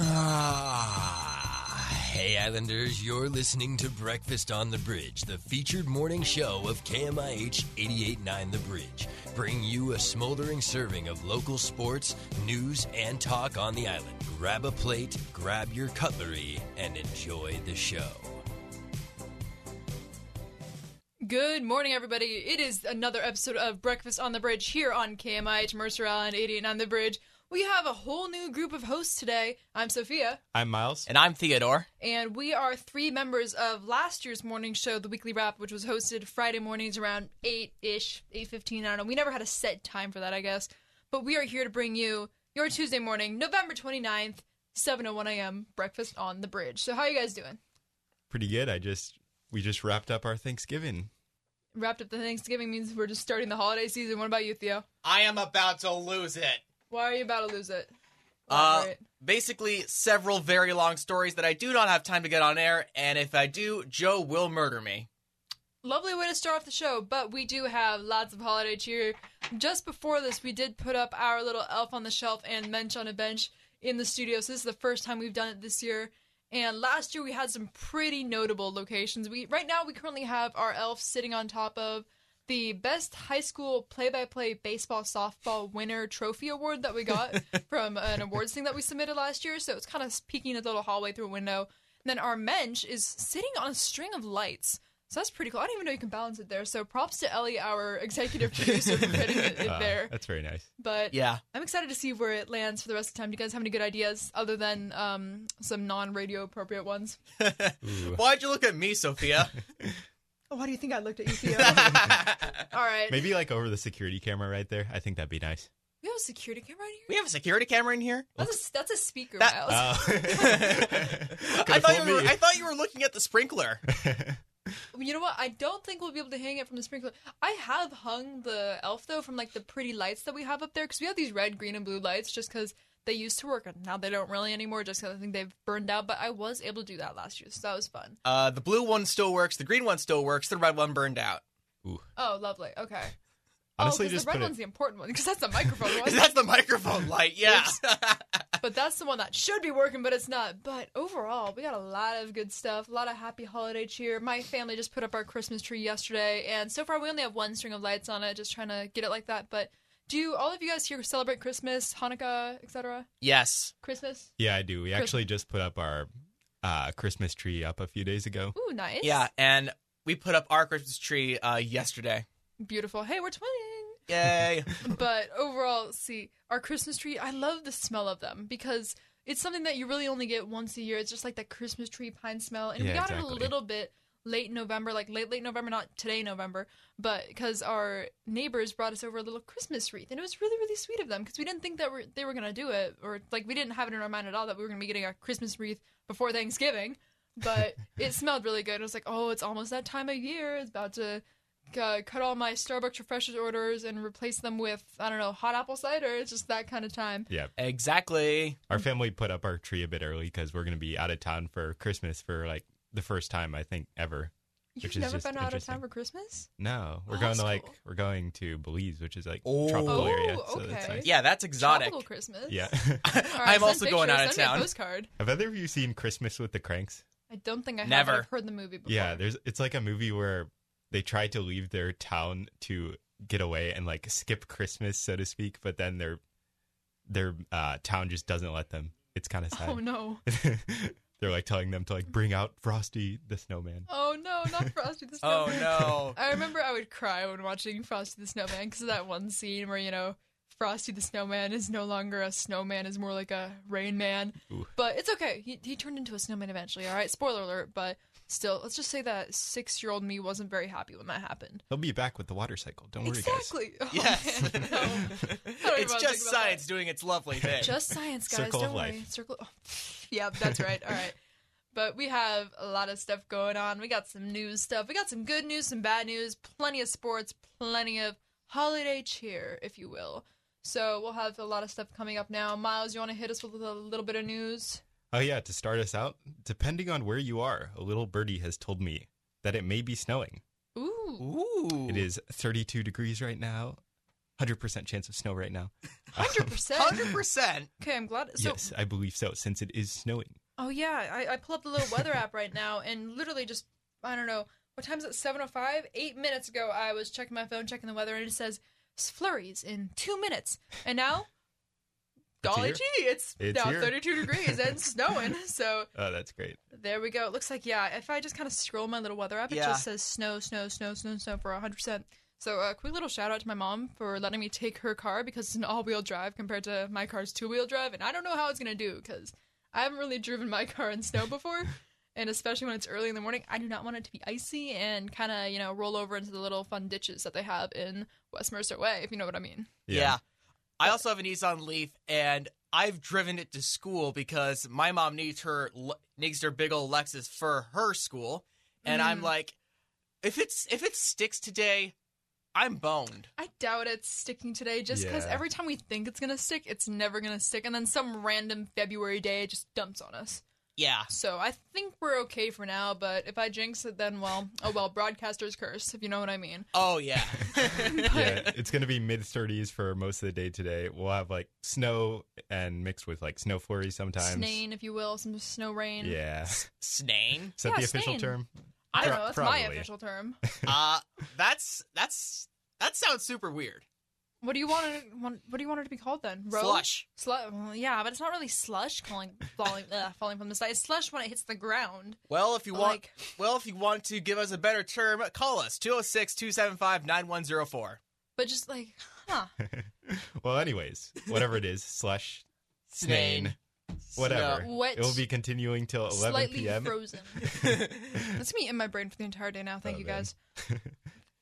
Ah, hey Islanders, you're listening to Breakfast on the Bridge, the featured morning show of KMIH 889 The Bridge, bringing you a smoldering serving of local sports, news, and talk on the island. Grab a plate, grab your cutlery, and enjoy the show. Good morning, everybody. It is another episode of Breakfast on the Bridge here on KMIH Mercer Island 89 The Bridge. We have a whole new group of hosts today. I'm Sophia, I'm Miles. And I'm Theodore. and we are three members of last year's morning show, The Weekly Wrap, which was hosted Friday mornings around 8-ish, 8.15, I don't know. We never had a set time for that, I guess. But we are here to bring you your Tuesday morning, November 29th, 7.01 a.m., Breakfast on the Bridge. So how are you guys doing? Pretty good. I just we just wrapped up our Thanksgiving. Wrapped up the Thanksgiving means we're just starting the holiday season. What about you, Theo? I am about to lose it. Why are you about to lose it? Uh, basically, several very long stories that I do not have time to get on air, and if I do, Joe will murder me. Lovely way to start off the show, but we do have lots of holiday cheer. Just before this, we did put up our little elf on the shelf and mensch on a bench in the studio. So this is the first time we've done it this year. And last year we had some pretty notable locations. We right now we currently have our elf sitting on top of the best high school play-by-play baseball softball winner trophy award that we got from an awards thing that we submitted last year. So it's kind of peeking at the little hallway through a window. And then our mensch is sitting on a string of lights. So that's pretty cool. I didn't even know you can balance it there. So props to Ellie, our executive producer, for putting it, it Uh, there. That's very nice. But Yeah. I'm excited to see where it lands for the rest of the time. Do you guys have any good ideas other than um, some non-radio appropriate ones? Why'd you look at me, Sophia? Oh, why do you think I looked at you, Theo? All right. Maybe like over the security camera right there. I think that'd be nice. We have a security camera in here. we have a security camera in here. That's a, that's a speaker, That- Miles. Oh. I Could've thought you were. me. I thought you were looking at the sprinkler. You know what? I don't think we'll be able to hang it from the sprinkler. I have hung the elf though from like the pretty lights that we have up there because we have these red, green, and blue lights just because they used to work and now they don't really anymore just because I think they've burned out. But I was able to do that last year, so that was fun. Uh, the blue one still works. The green one still works. The red one burned out. Oh, lovely. Okay. Honestly, oh, 'cause just the red put it- one's the important one because that's the microphone one. That's the microphone light. Yeah. but that's the one that should be working, but it's not. But overall, we got a lot of good stuff, a lot of happy holiday cheer. My family just put up our Christmas tree yesterday, and so far we only have one string of lights on it, just trying to get it like that. But do all of you guys here celebrate Christmas, Hanukkah, etc.? yes. Christmas? yeah, I do. We Chris- actually just put up our uh, Christmas tree up a few days ago. Ooh, nice. Yeah, and we put up our Christmas tree uh, yesterday. Beautiful. Hey, we're twinning. Yay! but overall, see, our Christmas tree, I love the smell of them because it's something that you really only get once a year. It's just like that Christmas tree pine smell. And we Yeah, got it a little bit late November, like late, late November, not today, November, but because our neighbors brought us over a little Christmas wreath. And it was really, really sweet of them because we didn't think that we're, they were going to do it or like we didn't have it in our mind at all that we were going to be getting a Christmas wreath before Thanksgiving. But it smelled really good. It was like, oh, it's almost that time of year. It's about to uh, cut all my Starbucks refreshers orders and replace them with I don't know hot apple cider. It's just that kind of time. Yeah, exactly. our family put up our tree a bit early because we're gonna be out of town for Christmas for like the first time I think ever. You've is never just been out of town for Christmas? No, we're Oh, going to like cool. we're going to Belize, which is like Oh. tropical area. Oh, So that's nice. Yeah, that's exotic. Tropical Christmas. Yeah. All right, I'm send also going out of send me a town. postcard. have either of you seen Christmas with the Cranks? I don't think I have. Never. But I've heard the movie before. Yeah, there's it's like a movie where they try to leave their town to get away and like skip Christmas, so to speak, but then their their uh, town just doesn't let them. It's kind of sad. Oh no. They're like telling them to like bring out Frosty the Snowman. Oh no, not Frosty the Snowman. Oh no. I remember I would cry when watching Frosty the Snowman because of that one scene where you know Frosty the Snowman is no longer a snowman; is more like a rain man. Ooh. But it's okay. He he turned into a snowman eventually. All right, spoiler alert. But still, let's just say that six-year-old me wasn't very happy when that happened. He'll be back with the water cycle. Don't worry, guys. exactly. Oh, Yes. no. it's just think about science doing its lovely thing. Just science, guys. Circle don't of worry. life. Circle. Oh, yeah, that's right. All right. But we have a lot of stuff going on. We got some news stuff. We got some good news, some bad news, plenty of sports, plenty of holiday cheer, if you will. So we'll have a lot of stuff coming up now. Miles, you want to hit us with a little bit of news? Oh yeah, to start us out, depending on where you are, a little birdie has told me that it may be snowing. Ooh. Ooh. It is 32 degrees right now. 100% chance of snow right now. Hundred percent. Hundred percent. Okay, I'm glad. So, yes, I believe so, since it is snowing. oh yeah, I, I pull up the little weather app right now, and literally just I don't know what time is it? Seven oh five. Eight minutes ago, I was checking my phone, checking the weather, and it says flurries in two minutes, and now. It's Golly here. gee, it's, It's now here. 32 degrees and snowing. So Oh, that's great. there we go. It looks like, yeah, if I just kind of scroll my little weather app, it just says snow, snow, snow, snow, snow for 100%. So a quick little shout out to my mom for letting me take her car because it's an all wheel drive compared to my car's two wheel drive. And I don't know how it's going to do because I haven't really driven my car in snow before. and especially when it's early in the morning, I do not want it to be icy and kind of, you know, roll over into the little fun ditches that they have in West Mercer Way, if you know what I mean. Yeah. I also have a Nissan Leaf, and I've driven it to school because my mom needs her needs her big old Lexus for her school, and I'm Mm. like, if it's if it sticks today, I'm boned. I doubt it's sticking today just because Yeah. every time we think it's going to stick, it's never going to stick. And then some random February day it just dumps on us. Yeah. So I think we're okay for now, but if I jinx it, then well, oh well, broadcaster's curse, if you know what I mean. Oh yeah. yeah, it's going to be mid 30s for most of the day today. We'll have like snow and mixed with like snow flurries sometimes. Snain, if you will, some snow rain. Yeah. Snane. Is that Yeah, the official snain. term? I don't know. That's my official term. Uh that's that's that sounds super weird. What do you want it? Want, what do you want it to be called then? Road? Slush. Slu- well, yeah, but it's not really slush falling, falling, ugh, uh, falling from the sky. It's slush when it hits the ground. Well, if you want Like- well, if you want to give us a better term, call us 206-275-9104. But just like, huh? well, anyways, whatever it is, slush, Snane. snain, whatever. Snow. Wet. It will be continuing till 11 Slightly p.m. frozen. That's me in my brain for the entire day now. Thank Oh, you guys.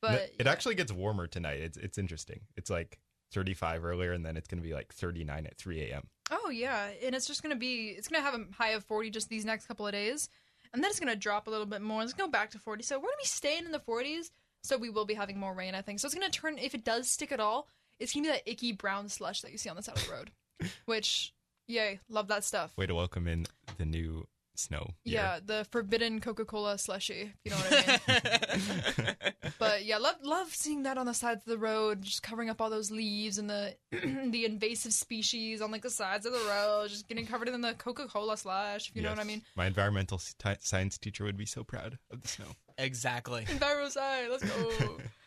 But it yeah. actually gets warmer tonight. It's it's interesting. It's like 35 earlier, and then it's going to be like 39 at 3 a.m. Oh yeah, and it's just gonna be. It's gonna have a high of forty just these next couple of days, and then it's gonna drop a little bit more. It's gonna go back to forty. So we're gonna be staying in the forties. So we will be having more rain, I think. So it's gonna turn. If it does stick at all, it's gonna be that icky brown slush that you see on the side of the road. Which, yay, love that stuff. Way to welcome in the new snow. year. Yeah, the forbidden Coca-Cola slushy. You know what I mean? but yeah, love love seeing that on the sides of the road, just covering up all those leaves and the the invasive species on like the sides of the road, just getting covered in the Coca-Cola slush. If you know what I mean? My environmental sti- science teacher would be so proud of the snow. exactly. Envirosci, let's go.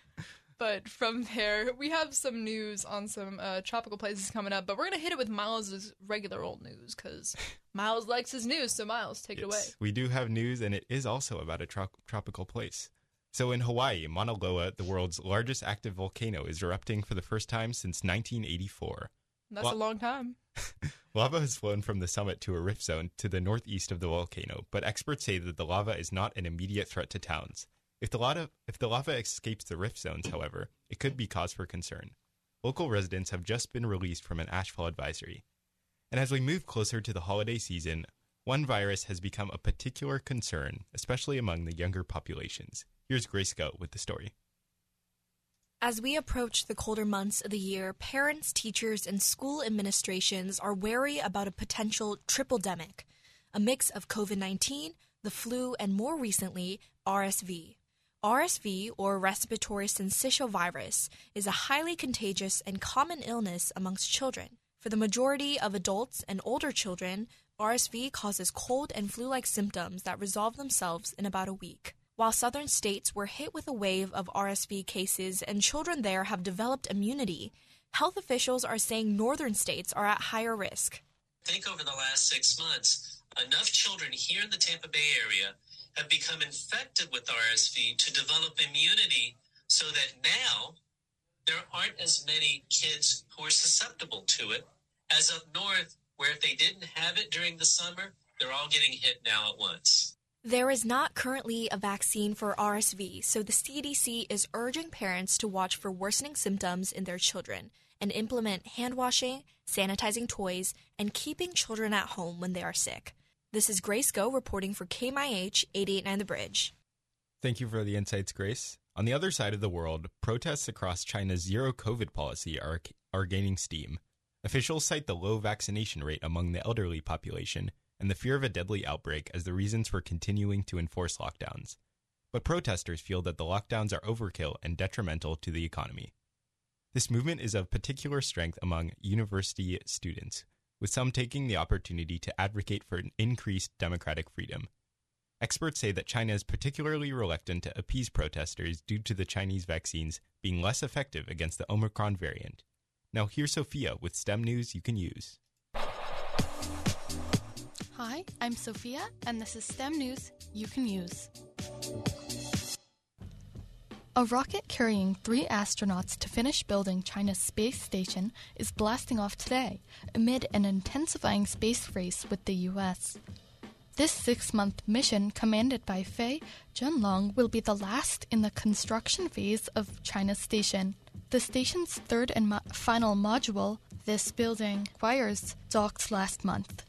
but from there, we have some news on some uh, tropical places coming up. But we're gonna hit it with Miles's regular old news because Miles likes his news. So Miles, take it away. Yes, We do have news, and it is also about a tro- tropical place. So in Hawaii, Mauna Loa, the world's largest active volcano, is erupting for the first time since 1984. That's Well- a long time. Lava has flown from the summit to a rift zone to the northeast of the volcano, but experts say that the lava is not an immediate threat to towns. If the lava, if the lava escapes the rift zones, however, it could be cause for concern. Local residents have just been released from an ashfall advisory. And as we move closer to the holiday season, one virus has become a particular concern, especially among the younger populations. Here's Grace Go with the story. As we approach the colder months of the year, parents, teachers, and school administrations are wary about a potential triple demic, a mix of COVID 19, the flu, and more recently, RSV. RSV, or respiratory syncytial virus, is a highly contagious and common illness amongst children. For the majority of adults and older children, RSV causes cold and flu like symptoms that resolve themselves in about a week. While southern states were hit with a wave of RSV cases and children there have developed immunity, health officials are saying northern states are at higher risk. I think over the last six months, enough children here in the Tampa Bay area have become infected with RSV to develop immunity so that now there aren't as many kids who are susceptible to it as up north, where if they didn't have it during the summer, they're all getting hit now at once. There is not currently a vaccine for RSV, so the CDC is urging parents to watch for worsening symptoms in their children and implement hand washing, sanitizing toys, and keeping children at home when they are sick. This is Grace Go reporting for KMIH 889 The Bridge. Thank you for the insights, Grace. On the other side of the world, protests across China's zero COVID policy are, are gaining steam. Officials cite the low vaccination rate among the elderly population and the fear of a deadly outbreak as the reasons for continuing to enforce lockdowns. But protesters feel that the lockdowns are overkill and detrimental to the economy. This movement is of particular strength among university students, with some taking the opportunity to advocate for an increased democratic freedom. Experts say that China is particularly reluctant to appease protesters due to the Chinese vaccines being less effective against the Omicron variant. Now, here's Sophia with STEM news you can use. Hi, I'm Sophia, and this is STEM news you can use. A rocket carrying three astronauts to finish building China's space station is blasting off today amid an intensifying space race with the US. This six month mission, commanded by Fei Junlong, will be the last in the construction phase of China's station. The station's third and mo- final module, this building, Wires, docked last month.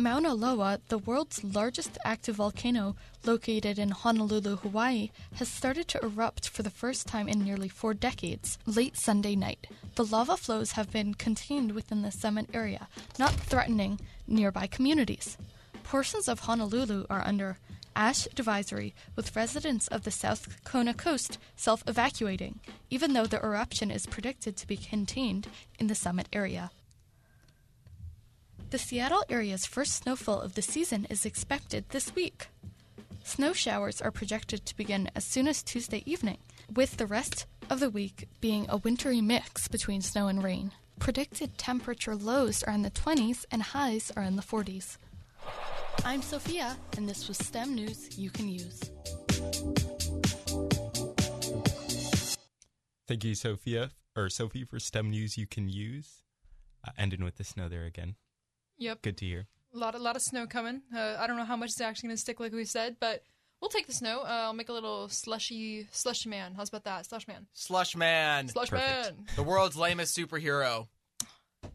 Mauna Loa, the world's largest active volcano located in Honolulu, Hawaii, has started to erupt for the first time in nearly four decades, late Sunday night. The lava flows have been contained within the summit area, not threatening nearby communities. Portions of Honolulu are under ash advisory, with residents of the South Kona coast self evacuating, even though the eruption is predicted to be contained in the summit area. The Seattle area's first snowfall of the season is expected this week. Snow showers are projected to begin as soon as Tuesday evening, with the rest of the week being a wintry mix between snow and rain. Predicted temperature lows are in the 20s and highs are in the 40s. I'm Sophia, and this was STEM news you can use. Thank you, Sophia, or Sophie, for STEM news you can use. Uh, ending with the snow there again. Yep. Good to hear. A lot, a lot of snow coming. Uh, I don't know how much is actually going to stick, like we said, but we'll take the snow. Uh, I'll make a little slushy, slushy man. How's about that, slush man? Slush Man, Slush Perfect. man. the world's lamest superhero.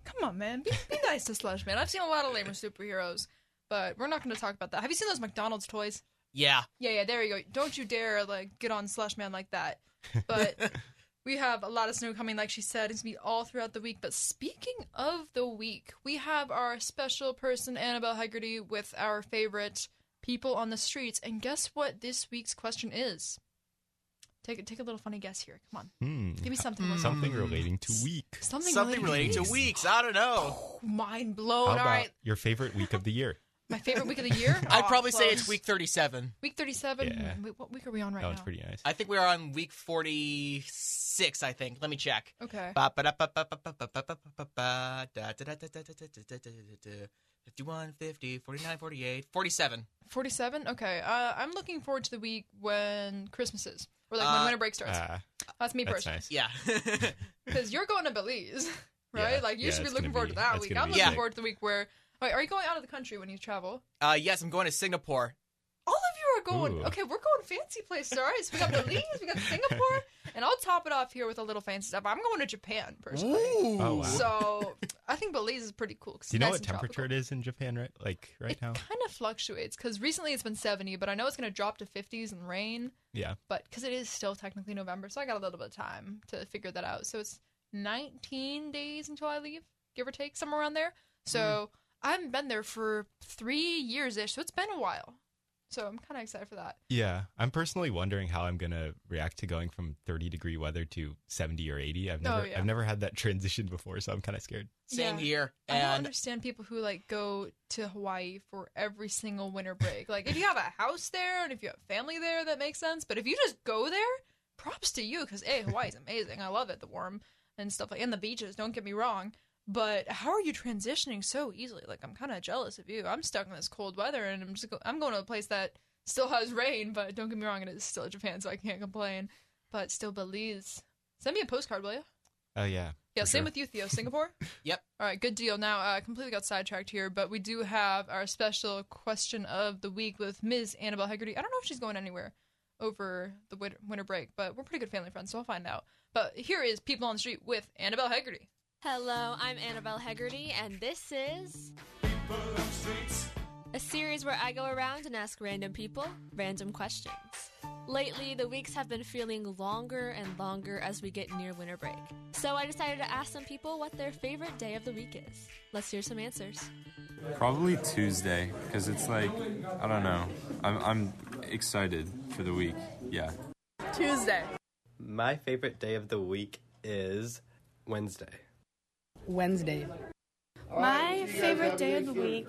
Come on, man. Be, be nice to slush man. I've seen a lot of lamer superheroes, but we're not going to talk about that. Have you seen those McDonald's toys? Yeah. Yeah, yeah. There you go. Don't you dare like get on slush man like that. But we have a lot of snow coming, like she said. It's gonna be all throughout the week. But speaking of the week, we have our special person Annabelle Hegarty with our favorite people on the streets. And guess what this week's question is? Take take a little funny guess here. Come on, Hmm. give me something. Listen. Something relating to week. Something, Something relating to weeks. weeks. I don't know. Mind How blown. All about right, your favorite week of the year? My favorite week of the year. I'd Aw, probably say it's week 37. week thirty-seven. Yeah. Wait, what week are we on right that was now? pretty nice. I think we're on week 46, I think. Let me check. Okay. Ba- ba- da- ba- ba- ba- ba- ba- ba- ba- ba- ba- da- da- da- da- da- da- da- da- da- da- da- 51, 50, 49, 48, 47. 47? Okay. Uh, I'm looking forward to the week when Christmas is. Or like when Uh, winter break starts. Ah, That's me that's personally. nice. Yeah. Because you're going to Belize, right? Yeah. like you Yeah, should be it's looking gonna forward be- to that that's week. gonna I'm be looking sick. forward to the week where. Wait, are you going out of the country when you travel? uh, yes, I'm going to Singapore. All of you are going. Ooh. Okay, we're going fancy places. All right, so we got Belize, we got Singapore, and I'll top it off here with a little fancy stuff. I'm going to Japan personally. Oh, wow. So I think Belize is pretty cool. 'cause Do you know it's what temperature tropical. it is in Japan right like right it now? It kind of fluctuates because recently it's been 70, but I know it's going to drop to 50s and rain. Yeah. But because it is still technically November, so I got a little bit of time to figure that out. So it's 19 days until I leave, give or take, somewhere around there. So I haven't been there for three years ish, so it's been a while. So I'm kind of excited for that. Yeah. I'm personally wondering how I'm gonna react to going from 30 degree weather to 70 or 80. I've Oh, never yeah. I've never had that transition before, so I'm kind of scared. Same Yeah. here. I don't understand people who like go to Hawaii for every single winter break. Like if you have a house there and if you have family there, that makes sense. But if you just go there, props to you because a Hawaii's amazing. I love it, the warm and stuff like and the beaches. Don't get me wrong. But how are you transitioning so easily? Like I'm kind of jealous of you. I'm stuck in this cold weather and I'm just go- I'm going to a place that still has rain. But don't get me wrong, it is still Japan, so I can't complain. But still Belize. Send me a postcard, will you? Oh yeah. Yeah, same sure. with you, Theo. Singapore. Yep. All right, good deal. Now, uh, completely got sidetracked here, but we do have our special question of the week with Ms. Annabelle Hegarty. I don't know if she's going anywhere over the winter, winter break, but we're pretty good family friends, so I'll find out. But here is People on the Street with Annabelle Hegarty. Hello, I'm Annabelle Hegarty, and this is a series where I go around and ask random people random questions. Lately, the weeks have been feeling longer and longer as we get near winter break. So I decided to ask some people what their favorite day of the week is. Let's hear some answers. Probably Tuesday, because it's like, I don't know. I'm, I'm excited for the week. Yeah. Tuesday. My favorite day of the week is Wednesday. Wednesday. My favorite day of the week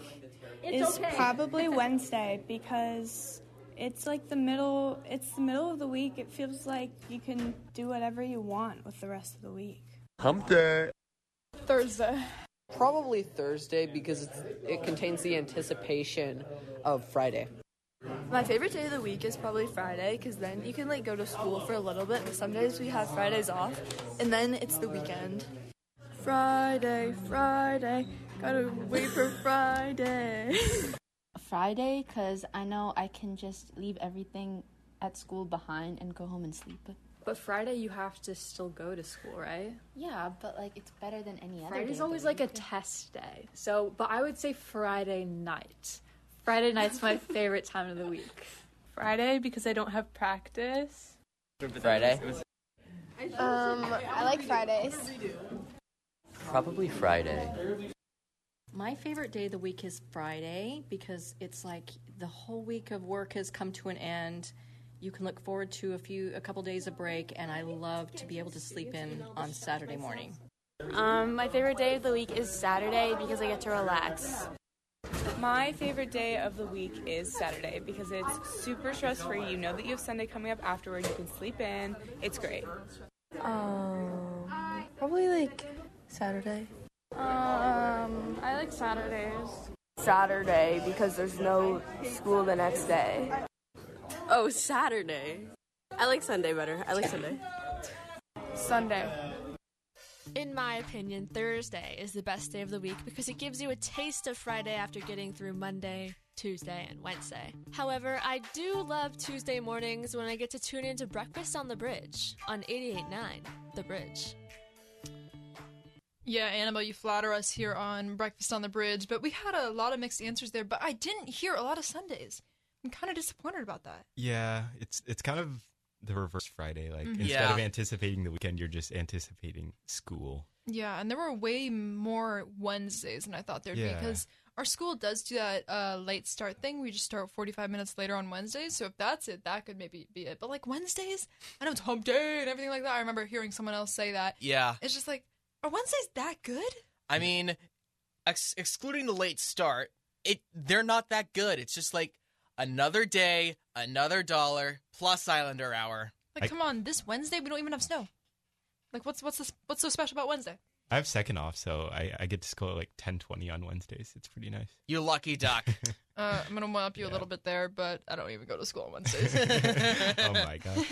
is probably Wednesday because it's like the middle it's the middle of the week. It feels like you can do whatever you want with the rest of the week. Hump day. Thursday. Probably Thursday because it's, it contains the anticipation of Friday. My favorite day of the week is probably Friday because then you can like go to school for a little bit. But some days we have Fridays off, and then it's the weekend. Friday, Friday, gotta wait for Friday. Friday because I know I can just leave everything at school behind and go home and sleep. But Friday you have to still go to school, right? Yeah, but like it's better than any other. Friday's day always like a test day. So, but I would say Friday night. Friday night's my favorite time of the week. Friday because I don't have practice. Friday? Um, I like Fridays. Probably Friday. My favorite day of the week is Friday because it's like the whole week of work has come to an end. You can look forward to a few a couple days of break and I love to be able to sleep in on Saturday morning. Um, my favorite day of the week is Saturday because I get to relax. My favorite day of the week is Saturday because it's super stress free. You know that you have Sunday coming up afterward. You can sleep in. It's great. Um, probably like Saturday. Um, I like Saturdays. Saturday because there's no school the next day. Oh, Saturday. I like Sunday better. I like Sunday. Sunday. In my opinion, Thursday is the best day of the week because it gives you a taste of Friday after getting through Monday, Tuesday, and Wednesday. However, I do love Tuesday mornings when I get to tune in to Breakfast on the Bridge on 88.9 The Bridge. Yeah, Annabelle, you flatter us here on Breakfast on the Bridge, but we had a lot of mixed answers there, but I didn't hear a lot of Sundays. I'm kind of disappointed about that. Yeah, it's it's kind of the reverse Friday. Like Mhm. instead Yeah. of anticipating the weekend, you're just anticipating school. Yeah, and there were way more Wednesdays than I thought there'd be because our school does do that uh, late start thing. We just start 45 minutes later on Wednesdays. So if that's it, that could maybe be it. But like Wednesdays, I know it's hump day and everything like that. I remember hearing someone else say that. Yeah. It's just like, are Wednesdays that good? I mean, ex- excluding the late start, it they're not that good. It's just like another day, another dollar plus Islander hour. Like, I- come on, this Wednesday we don't even have snow. Like, what's what's this, what's so special about Wednesday? I have second off, so I, I get to school at like ten twenty on Wednesdays. It's pretty nice. You lucky duck. Uh, I'm gonna one up you a little bit there, but I don't even go to school on Wednesdays. oh my god!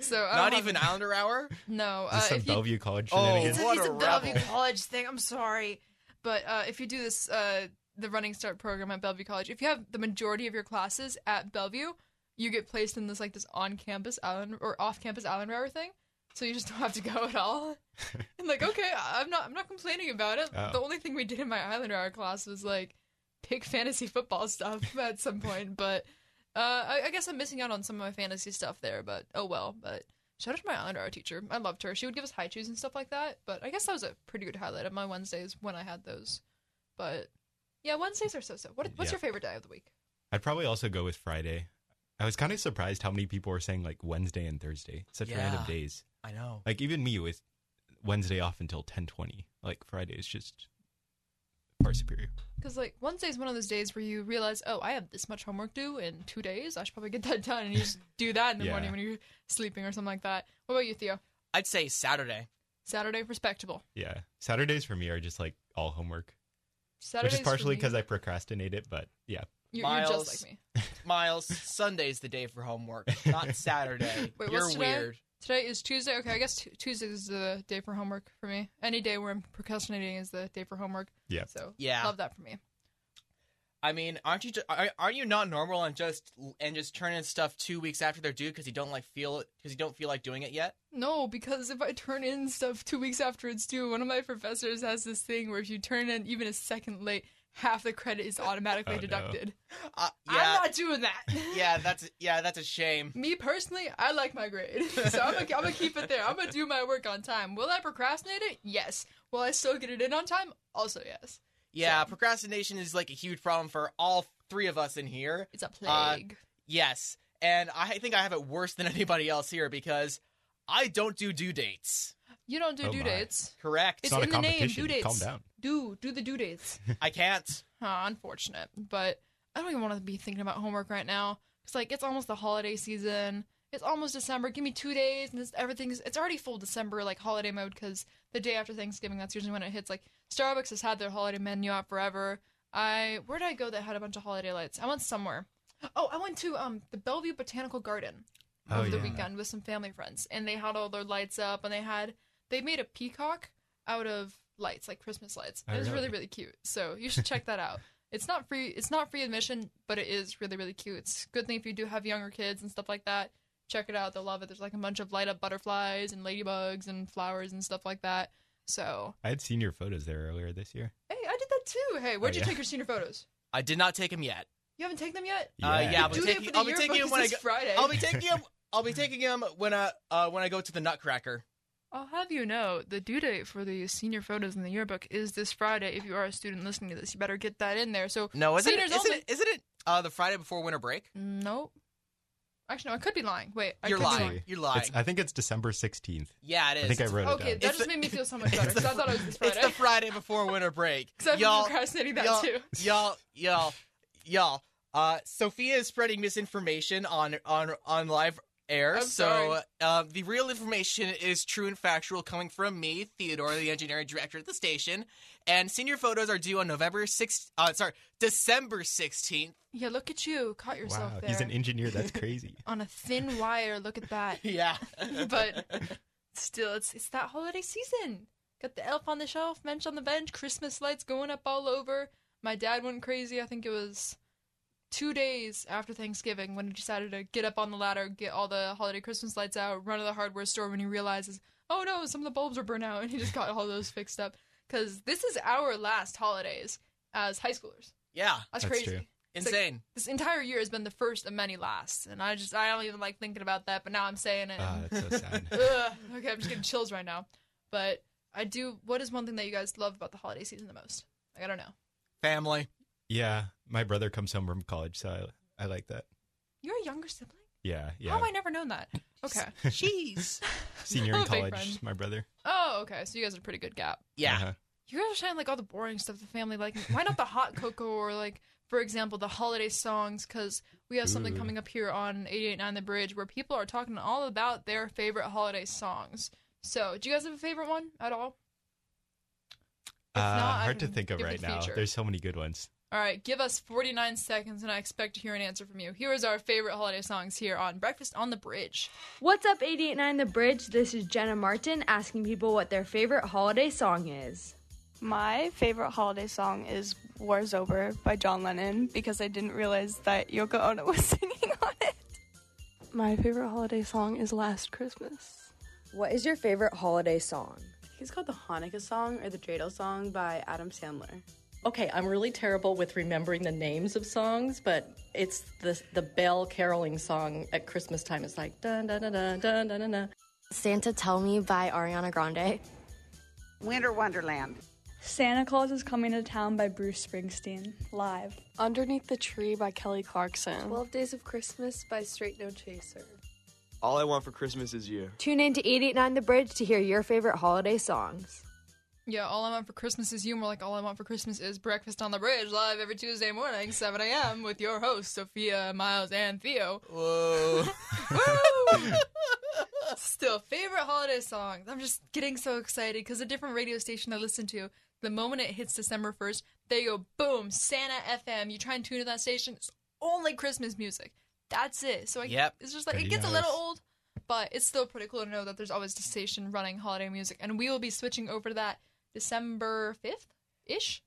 so I Not even have- Islander hour. No, Is this uh, some if you- Bellevue College Oh, shenanigans? It's, What it's a a Bellevue. College thing. I'm sorry, but uh, if you do this, uh, the Running Start program at Bellevue College, if you have the majority of your classes at Bellevue, you get placed in this like this on-campus island or off-campus island hour thing. So you just don't have to go at all. and like, okay, I'm not, I'm not complaining about it. Oh. The only thing we did in my Islander hour class was like pick fantasy football stuff at some point. But uh, I, I guess I'm missing out on some of my fantasy stuff there. But oh well. But Shout out to my Islander hour teacher. I loved her. She would give us Hi-Chews and stuff like that. But I guess that was a pretty good highlight of my Wednesdays when I had those. But yeah, Wednesdays are so so. What, what's Yeah. your favorite day of the week? I'd probably also go with Friday. I was kind of surprised how many people were saying like Wednesday and Thursday. Such random days. I know. Like even me with Wednesday off until ten twenty. Like Friday is just far superior. Because like Wednesday is one of those days where you realize, oh, I have this much homework due in two days. I should probably get that done, and you just do that in the Yeah. morning when you're sleeping or something like that. What about you, Theo? I'd say Saturday. Saturday, respectable. Yeah. Saturdays for me are just like all homework. Saturdays Which is partially because I procrastinate it, but yeah. You're, you're Miles, just like me. Miles, Sunday's the day for homework, not Saturday. Wait, You're what's today? weird. Today is Tuesday. Okay, I guess t- Tuesday is the day for homework for me. Any day where I'm procrastinating is the day for homework. Yeah. So Yeah. love that for me. I mean, aren't you? ju- are- Aren't you not normal and just and just turn in stuff two weeks after they're due because you don't like feel it because you don't feel like doing it yet? No, because if I turn in stuff two weeks after it's due, one of my professors has this thing where if you turn in even a second late, half the credit is automatically Oh, no. deducted. Uh, I'm yeah, not doing that. yeah, that's yeah, that's a shame. Me personally, I like my grade, so I'm gonna, I'm gonna keep it there. I'm gonna do my work on time. Will I procrastinate it? Yes. Will I still get it in on time? Also yes. Yeah, procrastination is like a huge problem for all three of us in here. It's a Uh, plague. yes, and I think I have it worse than anybody else here because I don't do due dates. You don't do Oh due my. dates. Correct. It's, not a in the name. competition. Due dates. Calm down. Do do the due dates. I can't. Huh, unfortunate, but I don't even want to be thinking about homework right now. It's like it's almost the holiday season. It's almost December. Give me two days, and this, everything's. It's already full December like holiday mode because the day after Thanksgiving, that's usually when it hits. Like Starbucks has had their holiday menu out forever. I where did I go that had a bunch of holiday lights? I went somewhere. Oh, I went to um the Bellevue Botanical Garden Oh, over the yeah. weekend with some family friends, and they had all their lights up, and they had they made a peacock out of lights, like Christmas lights. Oh, it was really really? really cute. So you should check that out. It's not free. It's not free admission, but it is really really cute. It's a good thing if you do have younger kids and stuff like that. Check it out. They'll love it. There's like a bunch of light up butterflies and ladybugs and flowers and stuff like that. So I had seen your photos there earlier this year. hey, I did that too. Hey, where'd Oh, you yeah. take your senior photos? I did not take them yet. You haven't taken them yet? Uh, Yeah. yeah, I'll be taking. for the I'll be taking him is when I this go. Friday. I'll be taking them. I'll be taking him when I uh, when I go to the Nutcracker. I'll have you know the due date for the senior photos in the yearbook is this Friday. If you are a student listening to this, you better get that in there. So No, isn't it? seniors Isn't only- it? Isn't it? Uh, the Friday before winter break. Nope. Actually, no, I could be lying. Wait, I You're could be lying. You're lying. It's, I think it's December 16th. Yeah, it is. I think I wrote Okay, it that down. just made me feel so much better because I thought it was this Friday. It's the Friday before winter break. 'Cause I've been y'all, procrastinating that y'all, too. Y'all, y'all, y'all. Uh, Sophia is spreading misinformation on on on live air. I'm so sorry. uh, the real information is true and factual, coming from me, Theodore, the engineering director at the station. And senior photos are due on November sixth. Uh, sorry, December sixteenth. Yeah, look at you, caught yourself Wow, there. he's an engineer. That's crazy. on a thin wire. Look at that. Yeah. but still, it's it's that holiday season. Got the elf on the shelf, mensch on the bench, Christmas lights going up all over. My dad went crazy. I think it was two days after Thanksgiving when he decided to get up on the ladder, get all the holiday Christmas lights out, run to the hardware store when he realizes, oh no, some of the bulbs are burnt out, and he just got all those fixed up. Because this is our last holidays as high schoolers. Yeah, That's, That's crazy. true. It's like, insane. this entire year has been the first of many lasts, and I just I don't even like thinking about that. But now I'm saying it. Ah, that's so sad. Ugh, okay, I'm just getting chills right now. But I do. What is one thing that you guys love about the holiday season the most? Like, I don't know. Family. Yeah, my brother comes home from college, so I, I like that. You're a younger sibling. Yeah, yeah. How have I never known that? Okay. Jeez. Senior I'm in a big college, friend. my brother. Oh, okay. So you guys are a pretty good gap. Yeah. Uh-huh. You guys are saying like all the boring stuff. The family, like, why not the hot cocoa or like, for example, the holiday songs? Because we have something Ooh. coming up here on 889 The Bridge where people are talking all about their favorite holiday songs. So, do you guys have a favorite one at all? Uh, not, I hard to can think of give the right now. feature. There's so many good ones. All right, give us 49 seconds, and I expect to hear an answer from you. Here is our favorite holiday songs here on Breakfast on the Bridge. What's up, 889 The Bridge? This is Jenna Martin asking people what their favorite holiday song is. My favorite holiday song is War's Over by John Lennon because I didn't realize that Yoko Ono was singing on it. My favorite holiday song is Last Christmas. What is your favorite holiday song? It's called the Hanukkah song or the dreidel song by Adam Sandler. Okay, I'm really terrible with remembering the names of songs, but it's the the bell caroling song at Christmas time. It's like dun dun dun dun dun dun dun. dun. Santa Tell Me by Ariana Grande. Winter Wonderland. Santa Claus is Coming to Town by Bruce Springsteen, live. Underneath the Tree by Kelly Clarkson. 12 Days of Christmas by Straight No Chaser. All I want for Christmas is you. Tune in to 889 The Bridge to hear your favorite holiday songs. Yeah, all I want for Christmas is you. More like all I want for Christmas is Breakfast on the Bridge, live every Tuesday morning, 7 a.m. with your hosts, Sophia, Miles, and Theo. Whoa. Woo! Still, favorite holiday songs. I'm just getting so excited because a different radio station I listen to, the moment it hits December 1st, they go boom, Santa FM. You try and tune to that station, it's only Christmas music. That's it. So I, Yep. it's just like, it Pretty gets a little old, but it's still pretty cool to know that there's always a station running holiday music. And we will be switching over to that December 5th ish.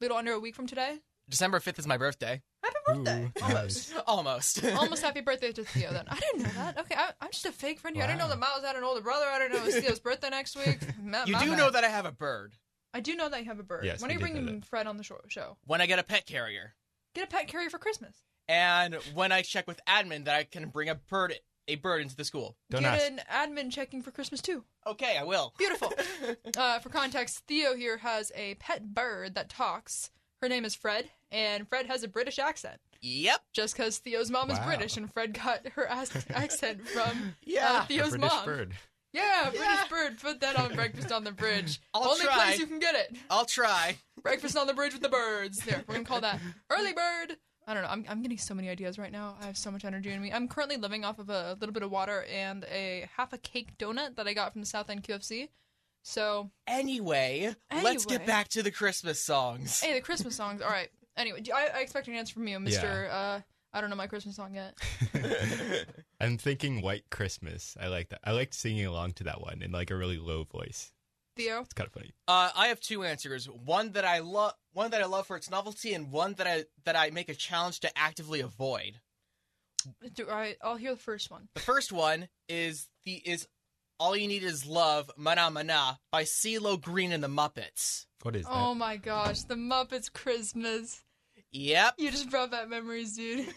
Little under a week from today. December fifth is my birthday. Happy birthday! Ooh, Almost. Almost. Almost happy birthday to Theo then. I didn't know that. Okay, I, I'm just a fake friend here. I didn't know that Miles had an older brother. I didn't know it was Theo's birthday next week. Ma- you my do bad. know that I have a bird. I do know that you have a bird. Yes, when are we you bringing Fred on the show? show? When I get a pet carrier. Get a pet carrier for Christmas. And when I check with admin that I can bring a bird a bird into the school. Don't Get ask. an admin checking for Christmas too. Okay, I will. Beautiful. uh, for context, Theo here has a pet bird that talks. Her name is Fred, and Fred has a British accent. Yep. Just because Theo's mom is Wow. British, and Fred got her ac- accent from Yeah. uh, A Theo's British mom. bird. Yeah, British bird. Put that on breakfast on the bridge. I'll Only try. place you can get it. I'll try. Breakfast on the bridge with the birds. There, we're gonna call that early bird. I don't know. I'm, I'm getting so many ideas right now. I have so much energy in me. I'm currently living off of a little bit of water and a half a cake donut that I got from the South End QFC. So Anyway, let's get back to the Christmas songs. hey, the Christmas songs. All right. Anyway, do- I, I expect an answer from you, Mister. Uh, I don't know my Christmas song yet. I'm thinking White Christmas. I like that. I liked singing along to that one in like a really low voice. Theo. It's kind of funny. Uh, I have two answers. One that I love, one that I love for its novelty, and one that I that I make a challenge to actively avoid. Do, all right, I'll hear the first one. The first one is the is "All You Need Is Love" Mahna Mahna by CeeLo Green and the Muppets. What is Oh my gosh, the Muppets Christmas. Yep. You just brought back memories, dude.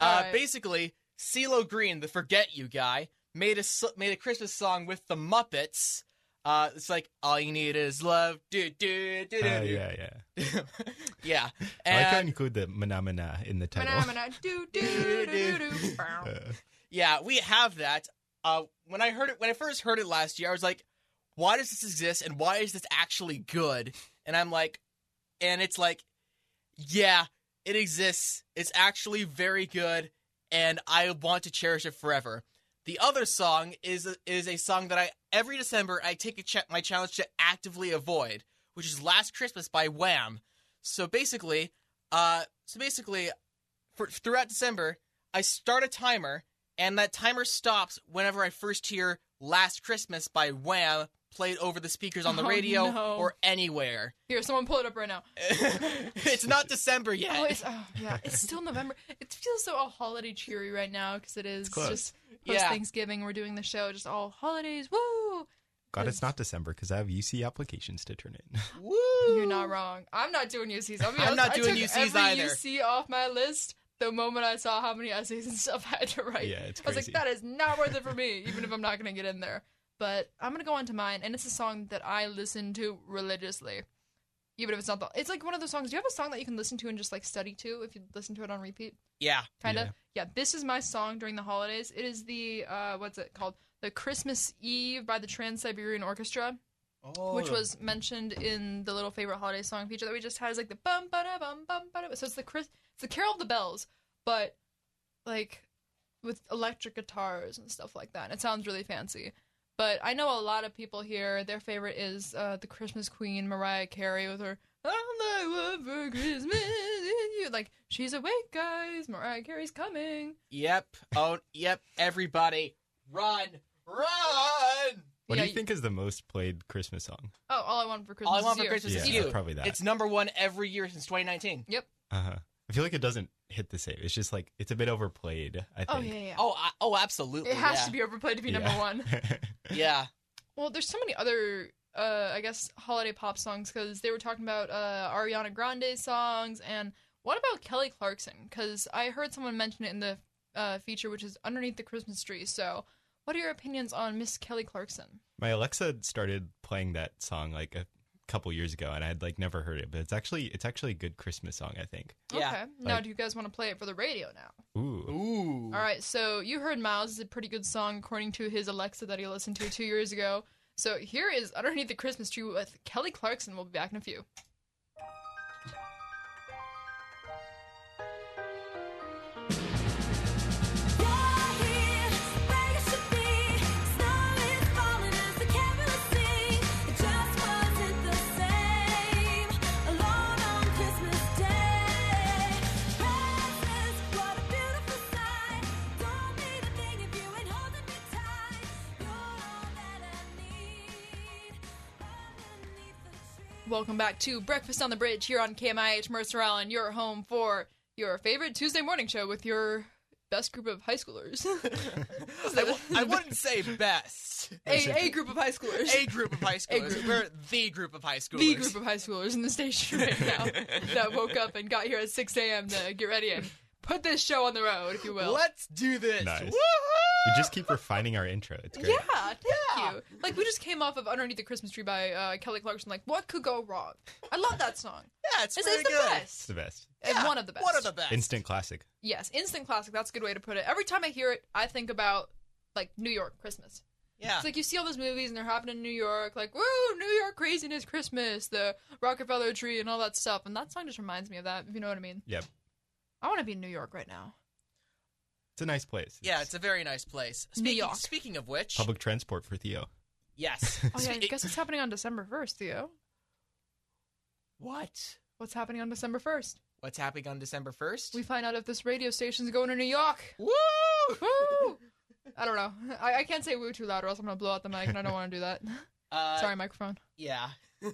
Uh, Alright. Basically, CeeLo Green, the Forget You guy, made a made a Christmas song with the Muppets. Uh, it's like all you need is love. Do do do do. Uh, do. yeah, yeah. yeah. I like to And include the manamana in the title. Phenomena, do do do do do. Uh, yeah, we have that. Uh, when I heard it, when I first heard it last year, I was like, "Why does this exist? And why is this actually good?" And I'm like, and it's like, yeah, it exists. It's actually very good, and I want to cherish it forever. The other song is a, is a song that I every December I take a cha- my challenge to actively avoid, which is "Last Christmas" by Wham. So basically, uh, so basically, for throughout December, I start a timer, and that timer stops whenever I first hear "Last Christmas" by Wham played over the speakers on the Oh, radio no. or anywhere. Here, someone pull it up right now. it's not December yet. Oh, it's, oh, yeah, it's still November. It feels so all holiday cheery right now because it is close. just Yeah. post Thanksgiving. We're doing the show, just all holidays. Woo! God, it's not December because I have UC applications to turn in. Woo! You're not wrong. I'm not doing UCs. I'll be I'm honest, not I doing took UCs every either. UC off my list the moment I saw how many essays and stuff I had to write. Yeah, it's crazy. I was like, that is not worth it for me, even if I'm not going to get in there. But I'm going to go on to mine, and it's a song that I listen to religiously. Even if it's not the. It's like one of those songs. Do you have a song that you can listen to and just like study to if you listen to it on repeat? Yeah. kind of yeah. this is my song during the holidays it is the uh what's it called the christmas eve by the trans-siberian orchestra Oh. which was mentioned in the little favorite holiday song feature that we just had is like the bum ba da bum bum ba da so it's the chris it's the carol of the bells but like with electric guitars and stuff like that and it sounds really fancy but i know a lot of people here their favorite is uh the christmas queen mariah carey with her all I want for Christmas is you. Like, she's awake, guys. Mariah Carey's coming. Yep. Oh, yep. Everybody, run, run! What Yeah, do you think is the most played Christmas song? Oh, all I want for Christmas All I want is for you. Christmas is Yeah, you. probably that. It's number one every year since 2019. Yep. Uh huh. I feel like it doesn't hit the same. It's just like it's a bit overplayed. I think. Oh, yeah, yeah. Oh, I, oh, absolutely. It has yeah. to be overplayed to be Yeah. number one. Yeah. Well, there's so many other, uh, I guess, holiday pop songs because they were talking about uh, Ariana Grande songs and what about Kelly Clarkson? Because I heard someone mention it in the uh, feature, which is underneath the Christmas tree. So, what are your opinions on Miss Kelly Clarkson? My Alexa started playing that song like a couple years ago, and I had like never heard it, but it's actually it's actually a good Christmas song. I think. Okay. Now, Like- do you guys want to play it for the radio now? Ooh. Ooh. All right, so you heard Miles is a pretty good song according to his Alexa that he listened to two years ago. So here is Underneath the Christmas Tree with Kelly Clarkson. We'll be back in a few. Welcome back to Breakfast on the Bridge here on KMIH Mercer Island, your home for your favorite Tuesday morning show with your best group of high schoolers. I, w- I wouldn't say best. a, a group of high schoolers. A group of high schoolers. group. We're the group of high schoolers. the group of high schoolers in the station right now that woke up and got here at 6 a.m. to get ready and put this show on the road, if you will. Let's do this. Nice. Woohoo! We just keep refining our intro. It's great. Yeah, thank you. Like we just came off of Underneath the Christmas Tree by uh, Kelly Clarkson. Like, what could go wrong? I love that song. Yeah, it's It's, really it's the good. It's best. the best. And one of the best. One of the best. Instant classic. Yes, instant classic. That's a good way to put it. Every time I hear it, I think about like New York Christmas. Yeah. It's like you see all those movies and they're happening in New York, like, woo, New York craziness, Christmas, the Rockefeller tree, and all that stuff. And that song just reminds me of that, if you know what I mean. Yep. I want to be in New York right now. It's a nice place. Yeah, it's a very nice place. New Speaking, York. speaking of which, Public transport for Theo. yes. Oh, yeah, I guess it's happening on December 1st, Theo. What? What's happening on December 1st? What's happening on December 1st? We find out if this radio station's going to New York. Woo! Woo! I don't know. I, I can't say woo too loud or else I'm going to blow out the mic, and I don't want to do that. Uh, Sorry, microphone. Yeah.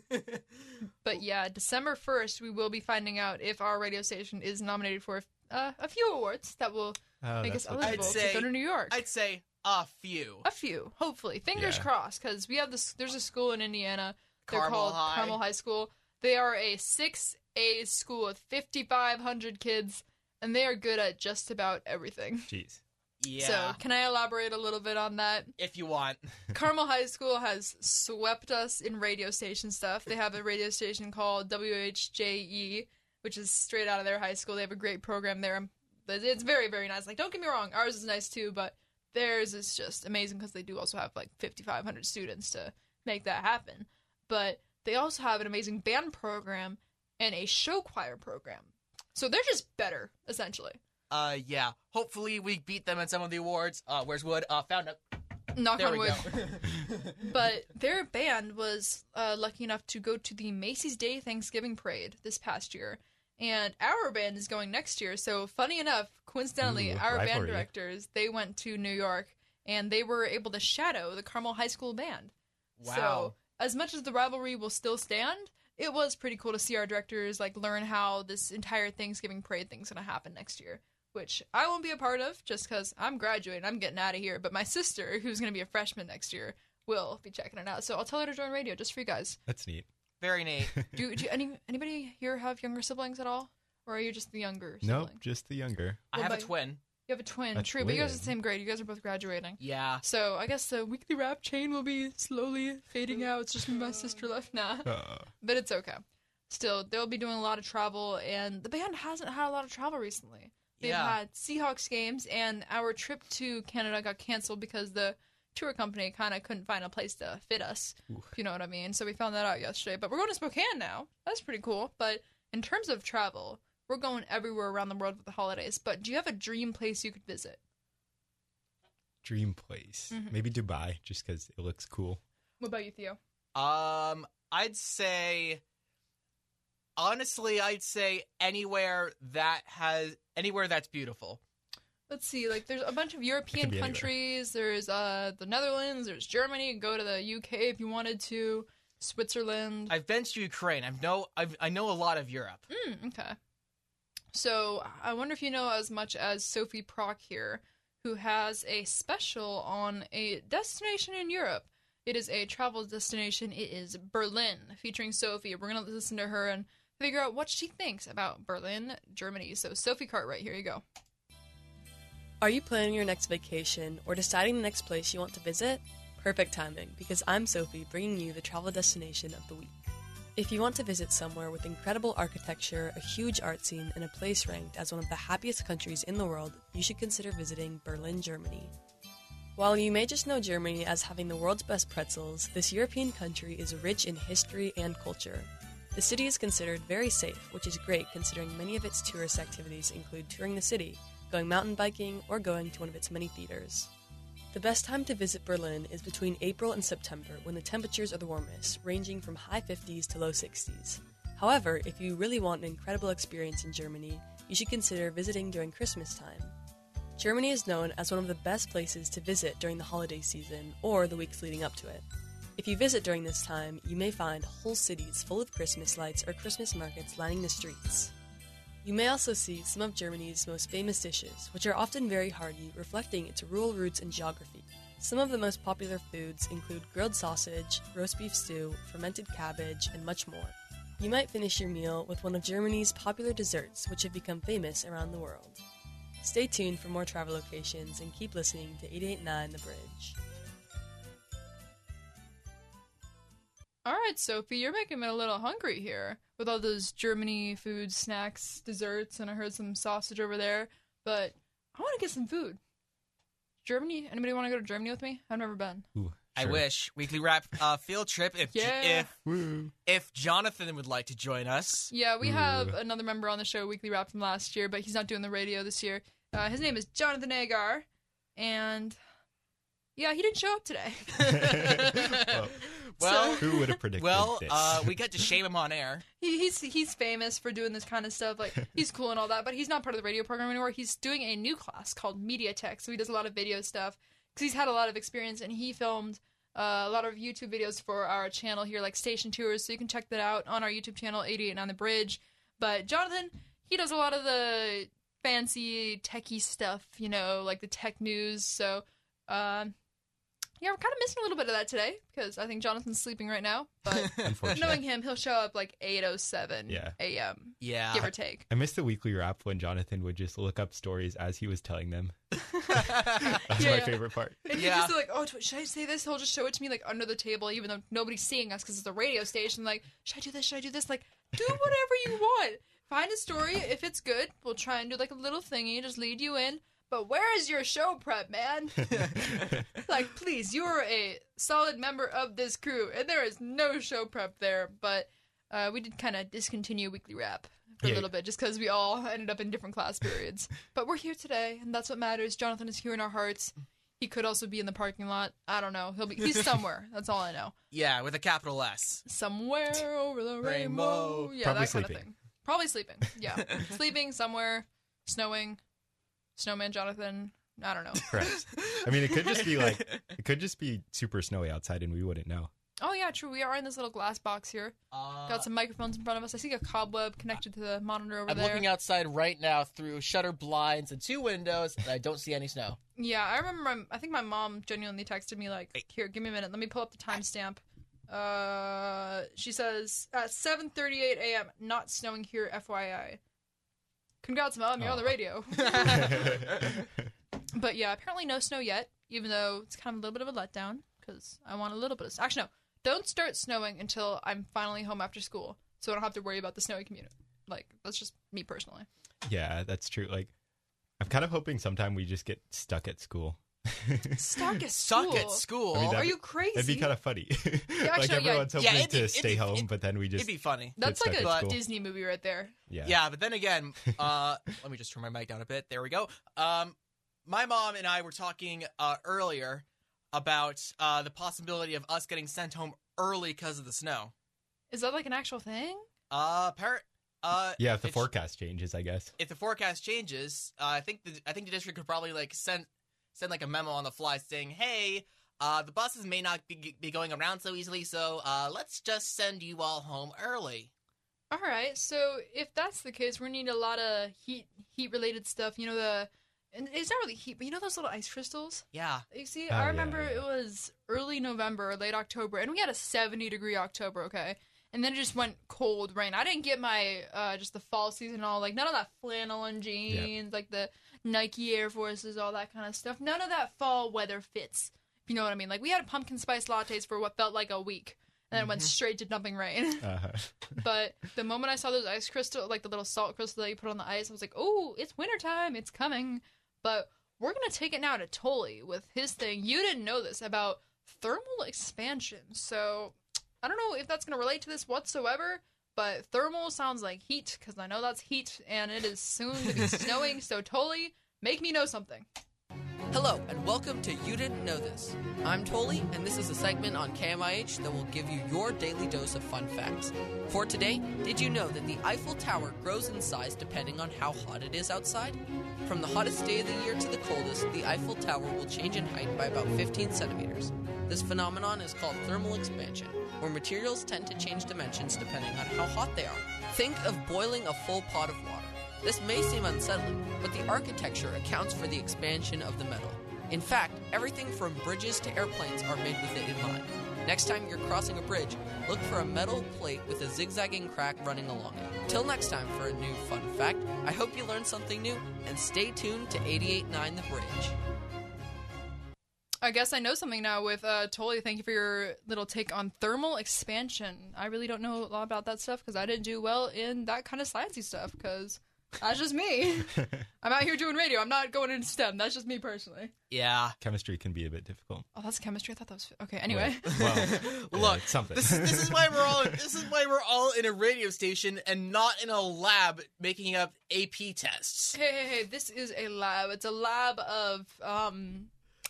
But yeah, December 1st, we will be finding out if our radio station is nominated for uh, a few awards that will Oh, make us eligible I'd say to go to New York. I'd say a few. A few, hopefully. Fingers Yeah. crossed, because we have this. There's a school in Indiana. They're Carmel called High. Carmel High School. They are a six A school with 5,500 kids, and they are good at just about everything. Jeez. Yeah. So, can I elaborate a little bit on that? if you want. Carmel High School has swept us in radio station stuff. They have a radio station called WHJE, which is straight out of their high school. They have a great program there. But It's very, very nice. Like, don't get me wrong, ours is nice too, but theirs is just amazing because they do also have like 5,500 students to make that happen. But they also have an amazing band program and a show choir program. So they're just better, essentially. Uh, yeah. Hopefully we beat them at some of the awards. Uh, where's Wood? Uh, found it. Knock There on wood. but their band was uh, lucky enough to go to the Macy's Day Thanksgiving Parade this past year, and our band is going next year. So, funny enough, coincidentally, Ooh, our band directors they went to New York and they were able to shadow the Carmel High School band. Wow. So, as much as the rivalry will still stand, it was pretty cool to see our directors like learn how this entire Thanksgiving parade thing's gonna happen next year. Which I won't be a part of just because I'm graduating, I'm getting out of here. But my sister, who's gonna be a freshman next year, will be checking it out. So I'll tell her to join radio just for you guys. That's neat. Very neat. Do, do any anybody here have younger siblings at all, or are you just the younger? Nope, just the younger. I What have a twin. You have a twin, A true, but you guys are the same grade. You guys are both graduating. Yeah. So I guess the weekly wrap chain will be slowly fading out. It's just me my sister left now. Uh, but it's okay. Still, they'll be doing a lot of travel, and the band hasn't had a lot of travel recently. They've Yeah. had Seahawks games, and our trip to Canada got canceled because the tour company kind of couldn't find a place to fit us, if you know what I mean. So we found that out yesterday. But we're going to Spokane now. That's pretty cool. But in terms of travel, we're going everywhere around the world with the holidays. But do you have a dream place you could visit? dream place. Mhm. Maybe Dubai, just because it looks cool. What about you, Theo? Um, I'd say, honestly, I'd say anywhere that has anywhere that's beautiful. Let's see. Like, there's a bunch of European be anywhere. countries. There's uh the Netherlands. There's Germany. You can go to the UK if you wanted to. Switzerland. I've been to Ukraine. I've know I've, I know a lot of Europe. Mm, okay. So I wonder if you know as much as Sophie Prock here, who has a special on a destination in Europe. It is a travel destination. It is Berlin, featuring Sophie. We're gonna listen to her and figure out what she thinks about Berlin, Germany. So Sophie Cartwright, here you go. Are you planning your next vacation or deciding the next place you want to visit? Perfect timing, because I'm Sophie bringing you the travel destination of the week. If you want to visit somewhere with incredible architecture, a huge art scene, and a place ranked as one of the happiest countries in the world, you should consider visiting Berlin, Germany. While you may just know Germany as having the world's best pretzels, this European country is rich in history and culture. The city is considered very safe, which is great considering many of its tourist activities include touring the city, going mountain biking, or going to one of its many theaters. The best time to visit Berlin is between April and September when the temperatures are the warmest, ranging from high 50s to low 60s. However, if you really want an incredible experience in Germany, you should consider visiting during Christmas time. Germany is known as one of the best places to visit during the holiday season or the weeks leading up to it. If you visit during this time, you may find whole cities full of Christmas lights or Christmas markets lining the streets. You may also see some of Germany's most famous dishes, which are often very hearty, reflecting its rural roots and geography. Some of the most popular foods include grilled sausage, roast beef stew, fermented cabbage, and much more. You might finish your meal with one of Germany's popular desserts, which have become famous around the world. Stay tuned for more travel locations and keep listening to 889 The Bridge. All right, Sophie, you're making me a little hungry here with all those Germany food, snacks, desserts, and I heard some sausage over there. But I want to get some food. Germany? Anybody want to go to Germany with me? I've never been. Ooh, I Sure. wish weekly wrap uh, field trip. If Yeah. if if Jonathan would like to join us, Yeah, we have another member on the show, Weekly Wrap from last year, but he's not doing the radio this year. Uh, his name is Jonathan Agar, and yeah, he didn't show up today. well, Well who would have predicted Well, this? uh, we got to shame him on air. he, he's he's famous for doing this kind of stuff. Like he's cool and all that, but he's not part of the radio program anymore. He's doing a new class called Media Tech, so he does a lot of video stuff because he's had a lot of experience and he filmed uh, a lot of YouTube videos for our channel here, like station tours. So you can check that out on our YouTube channel, 88 on The Bridge. But Jonathan, he does a lot of the fancy techie stuff, you know, like the tech news. So. Um, yeah, we're kind of missing a little bit of that today because I think Jonathan's sleeping right now. But knowing him, he'll show up like 8:07 Yeah. a.m. Yeah, give or take. I missed the weekly wrap when Jonathan would just look up stories as he was telling them. That's Yeah, my yeah. favorite part. And he'll just be like, "Oh, tw- should I say this?" He'll just show it to me like under the table, even though nobody's seeing us because it's a radio station. Like, should I do this? Should I do this? Like, do whatever you want. Find a story. If it's good, we'll try and do like a little thingy, just lead you in. But where is your show prep, man? like, please, you're a solid member of this crew, and there is no show prep there. But uh, we did kind of discontinue weekly wrap for Yeah. a little bit, just because we all ended up in different class periods. but we're here today, and that's what matters. Jonathan is here in our hearts. He could also be in the parking lot. I don't know. He'll be. He's somewhere. that's all I know. Yeah, with a capital S. Somewhere over the rainbow. Rainbow. Yeah, Probably that kind of thing. Probably sleeping. Yeah, sleeping somewhere. Snowing. Snowman Jonathan. I don't know. Correct. I mean, it could just be like it could just be super snowy outside, and we wouldn't know. Oh yeah, true. We are in this little glass box here. Got some microphones in front of us. I see a cobweb connected to the monitor over there. I'm looking outside right now through shutter blinds and two windows, and I don't see any snow. Yeah, I remember. My, I think my mom genuinely texted me like, "Here, give me a minute. Let me pull up the timestamp." Uh, she says at 7:38 a.m. Not snowing here, FYI. Congrats, mom. You're on the oh. radio. but yeah, apparently no snow yet. Even though it's kind of a little bit of a letdown because I want a little bit of. Actually, no. Don't start snowing until I'm finally home after school, so I don't have to worry about the snowy commute. Like that's just me personally. Yeah, that's true. Like, I'm kind of hoping sometime we just get stuck at school. Stuck at Stuck school. at school? I mean, Are you crazy? That'd be kind of funny. like actually, yeah. everyone's hoping Yeah, it'd be- to it'd stay be- home, it'd- but then we just It'd be funny. That's like stuck a school. Disney movie right there. Yeah. Yeah, but then again, uh, let me just turn my mic down a bit. There we go. Um, my mom and I were talking uh, earlier about uh, the possibility of us getting sent home early because of the snow. Is that like an actual thing? Uh, par- uh, Yeah, if the it's- forecast changes, I guess. if the forecast changes, uh, I think the I think the district could probably like send send like a memo on the fly saying, "Hey, uh, the buses may not be, be going around so easily, so uh, let's just send you all home early." All right. So if that's the case, we're gonna need a lot of heat heat related stuff. You know the, and it's not really heat, but you know those little ice crystals. Yeah. You see, Oh, I yeah, remember yeah. it was early November, late October, and we had a seventy degree October. Okay. And then it just went cold rain. I didn't get my uh, just the fall season and all like none of that flannel and jeans, like the Nike Air Forces, all that kind of stuff. None of that fall weather fits. If you know what I mean. Like we had pumpkin spice lattes for what felt like a week, and then it went straight to dumping rain. Uh-huh. But the moment I saw those ice crystal, like the little salt crystal that you put on the ice, I was like, "Oh, it's wintertime, it's coming." But we're gonna take it now to Tully with his thing. You didn't know this about thermal expansion, so I don't know if that's gonna relate to this whatsoever. But thermal sounds like heat because I know that's heat, and it is soon to be snowing. So Tully, make me know something. Hello, and welcome to You Didn't Know This. I'm Toli, and this is a segment on KMIH that will give you your daily dose of fun facts. For today, did you know that the Eiffel Tower grows in size depending on how hot it is outside? From the hottest day of the year to the coldest, the Eiffel Tower will change in height by about 15 centimeters. This phenomenon is called thermal expansion, where materials tend to change dimensions depending on how hot they are. Think of boiling a full pot of water. This may seem unsettling, but the architecture accounts for the expansion of the metal. In fact, everything from bridges to airplanes are made with it in mind. Next time you're crossing a bridge, look for a metal plate with a zigzagging crack running along it. Till next time for a new fun fact, I hope you learned something new and stay tuned to 889 The Bridge. I guess I know something now with uh, Toli. Thank you for your little take on thermal expansion. I really don't know a lot about that stuff because I didn't do well in that kind of sciencey stuff because That's just me. I'm out here doing radio. I'm not going into STEM. That's just me personally. Yeah. Chemistry can be a bit difficult. Oh, that's chemistry. I thought that was okay. Anyway, Well, yeah, Look, it's something. This is, this is why we're all this is why we're all in a radio station and not in a lab making up AP tests. hey, hey, hey! This is a lab. It's a lab of um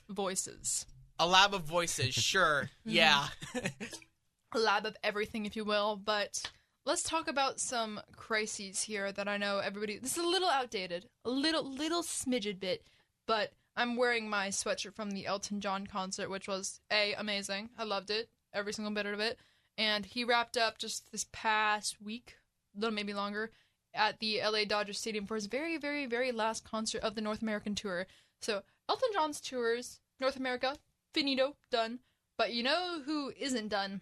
voices. A lab of voices, sure. Mhm. yeah. a lab of everything, if you will. But let's talk about some crises here that I know everybody. This is a little outdated, a little little smidget bit, but I'm wearing my sweatshirt from the Elton John concert, which was a amazing. I loved it, every single bit of it. And he wrapped up just this past week, a little maybe longer, at the LA Dodgers Stadium for his very, very, very last concert of the North American tour. So Elton John's tours, North America, finito, done. But you know who isn't done?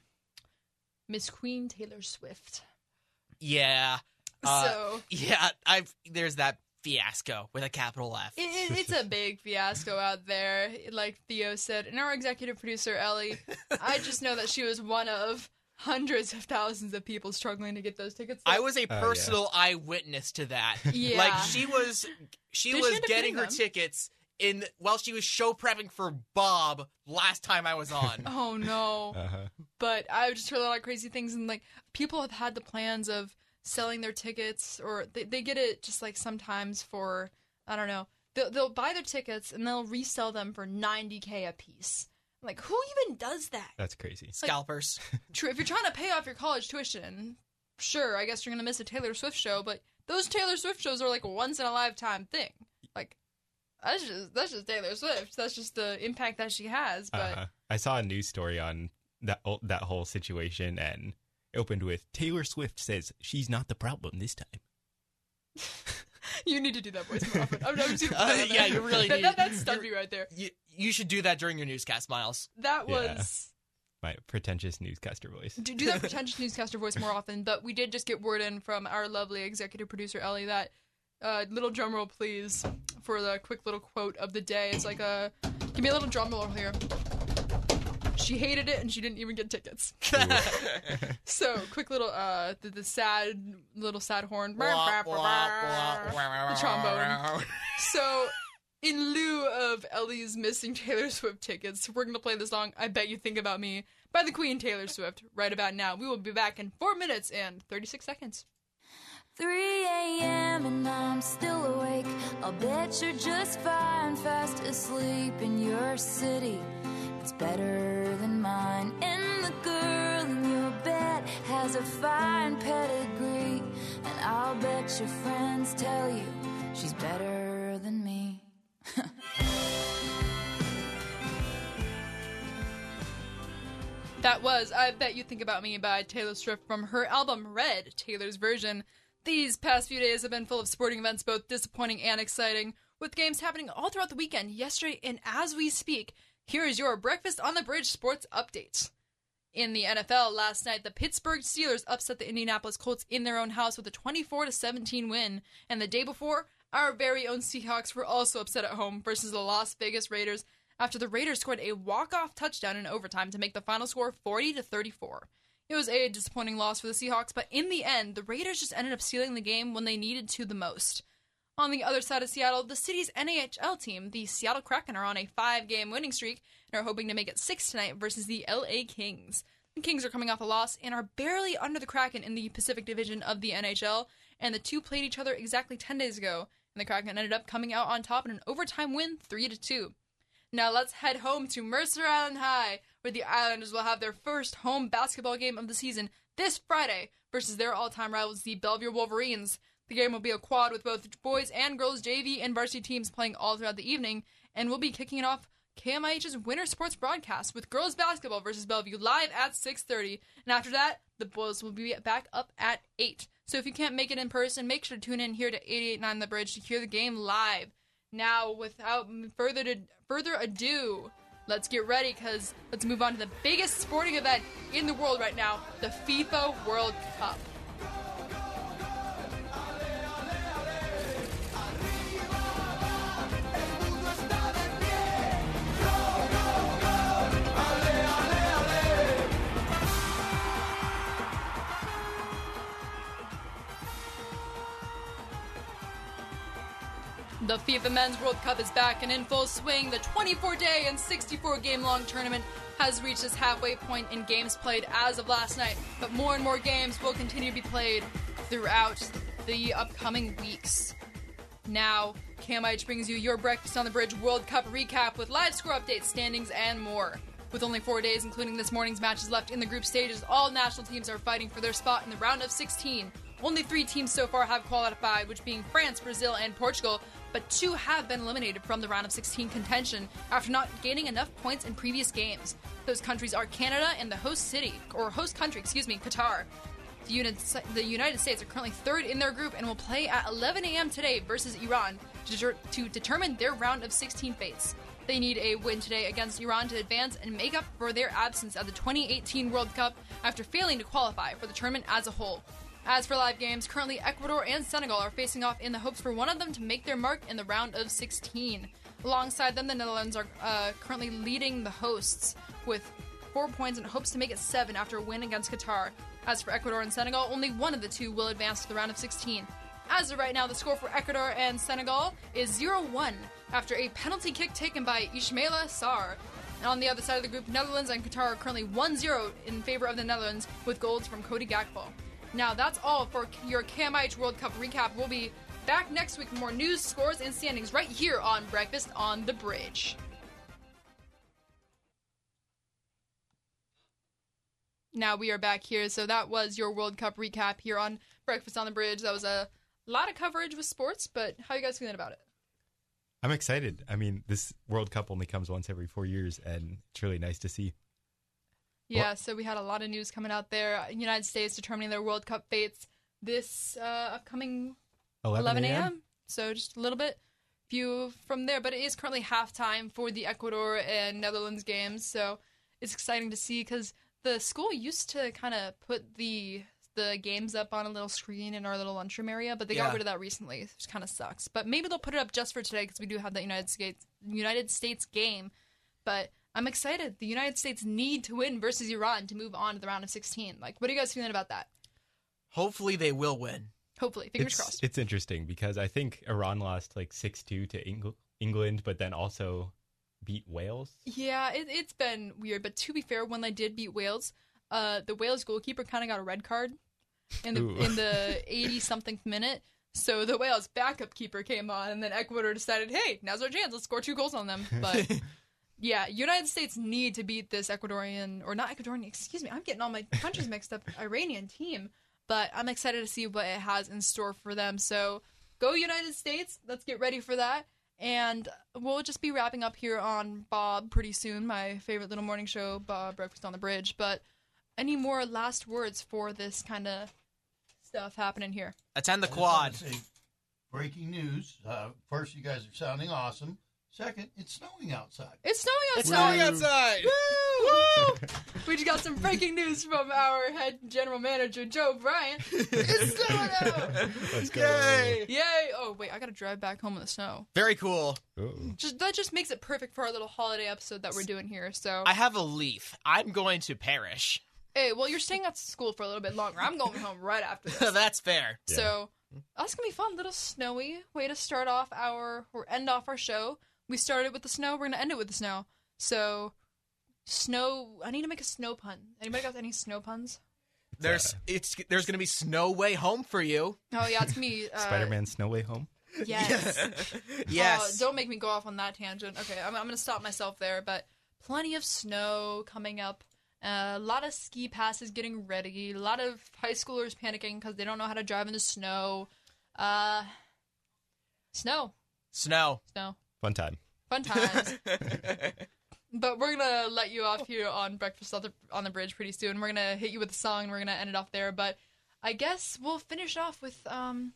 Miss Queen Taylor Swift. Yeah. Uh, So- yeah, I've there's that fiasco with a capital F. It, it, it's a big fiasco out there, like Theo said. And our executive producer, Ellie, I just know that she was one of hundreds of thousands of people struggling to get those tickets. I was a Oh, yeah. personal eyewitness to that. Yeah. Like she was she Did was end up getting getting her tickets in while she was show prepping for Bob last time I was on. Oh no. Uh-huh. But I just heard a lot of crazy things, and like people have had the plans of selling their tickets, or they, they get it just like sometimes for I don't know. They'll, they'll buy their tickets and they'll resell them for 90k a piece. Like who even does that? That's crazy. Scalpers. True. If you're trying to pay off your college tuition, sure, I guess you're gonna miss a Taylor Swift show, but those Taylor Swift shows are like a once in a lifetime thing. Like that's just that's just Taylor Swift. That's just the impact that she has. But Uh-huh. I saw a news story on that that whole situation, and it opened with Taylor Swift says she's not the problem this time. you need to do that voice more often. I'm, I'm just Uh, put that yeah, you really that, need- that, that stunned me right there. You, you should do that during your newscast, Miles. That Yeah. was My pretentious newscaster voice. do, do that pretentious newscaster voice more often. But we did just get word in from our lovely executive producer Ellie that uh, little drum roll, please, for the quick little quote of the day. It's like a give me a little drum roll here. She hated it and she didn't even get tickets. so quick little uh the, the sad little sad horn. The trombone. So in lieu of Ellie's missing Taylor Swift tickets, we're gonna play the song "I Bet You Think About Me" by the Queen Taylor Swift right about now. We will be back in four minutes and thirty-six seconds. 3 a.m. and I'm still awake. I'll bet you're just fine, fast asleep in your city. It's better than mine. And the girl in your bed has a fine pedigree. And I'll bet your friends tell you she's better than me. That was "I Bet You Think About Me" by Taylor Swift from her album Red, Taylor's version. These past few days have been full of sporting events, both disappointing and exciting, with games happening all throughout the weekend, yesterday, and as we speak. Here is your Breakfast on the Bridge sports update. In the NFL last night, the Pittsburgh Steelers upset the Indianapolis Colts in their own house with a 24 17 win, and the day before, our very own Seahawks were also upset at home versus the Las Vegas Raiders after the Raiders scored a walk-off touchdown in overtime to make the final score 40 to 34. It was a disappointing loss for the Seahawks, but in the end, the Raiders just ended up sealing the game when they needed to the most. On the other side of Seattle, the city's NHL team, the Seattle Kraken, are on a five game winning streak and are hoping to make it six tonight versus the LA Kings. The Kings are coming off a loss and are barely under the Kraken in the Pacific Division of the NHL, and the two played each other exactly 10 days ago, and the Kraken ended up coming out on top in an overtime win 3 to 2. Now let's head home to Mercer Island High, where the Islanders will have their first home basketball game of the season this Friday versus their all-time rivals, the Bellevue Wolverines. The game will be a quad with both boys and girls JV and varsity teams playing all throughout the evening, and we'll be kicking it off KMIH's Winter Sports broadcast with girls basketball versus Bellevue live at 6:30, and after that, the boys will be back up at 8. So if you can't make it in person, make sure to tune in here to 889 The Bridge to hear the game live. Now, without further to, further ado, let's get ready because let's move on to the biggest sporting event in the world right now, the FIFA World Cup. The FIFA Men's World Cup is back and in full swing. The 24 day and 64 game long tournament has reached its halfway point in games played as of last night, but more and more games will continue to be played throughout the upcoming weeks. Now, KMIH brings you your Breakfast on the Bridge World Cup recap with live score updates, standings, and more. With only four days, including this morning's matches left in the group stages, all national teams are fighting for their spot in the round of 16. Only three teams so far have qualified, which being France, Brazil, and Portugal, but two have been eliminated from the round of 16 contention after not gaining enough points in previous games. Those countries are Canada and the host city, or host country, excuse me, Qatar. The United, States are currently third in their group and will play at 11 a.m. today versus Iran to, to determine their round of 16 fates. They need a win today against Iran to advance and make up for their absence at the 2018 World Cup after failing to qualify for the tournament as a whole. As for live games, currently Ecuador and Senegal are facing off in the hopes for one of them to make their mark in the round of 16. Alongside them, the Netherlands are uh, currently leading the hosts with four points and hopes to make it seven after a win against Qatar. As for Ecuador and Senegal, only one of the two will advance to the round of 16. As of right now, the score for Ecuador and Senegal is 0 1 after a penalty kick taken by Ismaila Sarr. And on the other side of the group, Netherlands and Qatar are currently 1 0 in favor of the Netherlands with goals from Cody Gakpo. Now, that's all for your KMIH World Cup recap. We'll be back next week with more news, scores, and standings right here on Breakfast on the Bridge. Now we are back here. So that was your World Cup recap here on Breakfast on the Bridge. That was a lot of coverage with sports, but how are you guys feeling about it? I'm excited. I mean, this World Cup only comes once every four years, and it's really nice to see. Yeah, so we had a lot of news coming out there. United States determining their World Cup fates this uh, upcoming 11 11 a.m.? a.m. So just a little bit view from there. But it is currently halftime for the Ecuador and Netherlands games. So it's exciting to see because the school used to kind of put the the games up on a little screen in our little lunchroom area, but they Yeah. got rid of that recently, which kind of sucks. But maybe they'll put it up just for today because we do have the United States United States game. But I'm excited. The United States need to win versus Iran to move on to the round of 16. Like, what are you guys feeling about that? Hopefully, they will win. Hopefully, fingers it's, crossed. It's interesting because I think Iran lost like 6 2 to Eng- England, but then also beat Wales. Yeah, it, it's been weird. But to be fair, when they did beat Wales, uh, the Wales goalkeeper kind of got a red card in the Ooh. in the eighty something minute. So the Wales backup keeper came on, and then Ecuador decided, hey, now's our chance. Let's score two goals on them. But yeah, United States need to beat this Ecuadorian or not Ecuadorian. Excuse me, I'm getting all my countries mixed up. Iranian team, but I'm excited to see what it has in store for them. So go United States. Let's get ready for that. And we'll just be wrapping up here on Bob pretty soon, my favorite little morning show, Bob Breakfast on the Bridge. But any more last words for this kind of stuff happening here? Attend the I just wanna quad. say, breaking news. Uh, first, you guys are sounding awesome. Second, it's snowing outside. It's snowing outside. It's snowing outside. Woo! Woo! we just got some breaking news from our head general manager, Joe Bryant. It's snowing out. Let's go. Yay! Yay! Oh wait, I gotta drive back home in the snow. Very cool. Just that just makes it perfect for our little holiday episode that we're doing here. So I have a leaf. I'm going to perish. hey, well you're staying at school for a little bit longer. I'm going home right after this. That's fair. So that's gonna be fun. Little snowy way to start off our or end off our show. We started with the snow. We're gonna end it with the snow. So snow. I need to make a snow pun. Anybody got any snow puns? There's it's there's gonna be snow way home for you. Oh yeah, it's me. Uh, Spider-Man Snow Way Home. Yes. yes. Uh, don't make me go off on that tangent. Okay, I'm, I'm going to stop myself there. But plenty of snow coming up. Uh, a lot of ski passes getting ready. A lot of high schoolers panicking because they don't know how to drive in the snow. Uh, snow, Snow. snow, Fun time. fun times. but we're gonna let you off here on breakfast on the on the bridge pretty soon. We're gonna hit you with a song. and We're gonna end it off there. But I guess we'll finish off with um,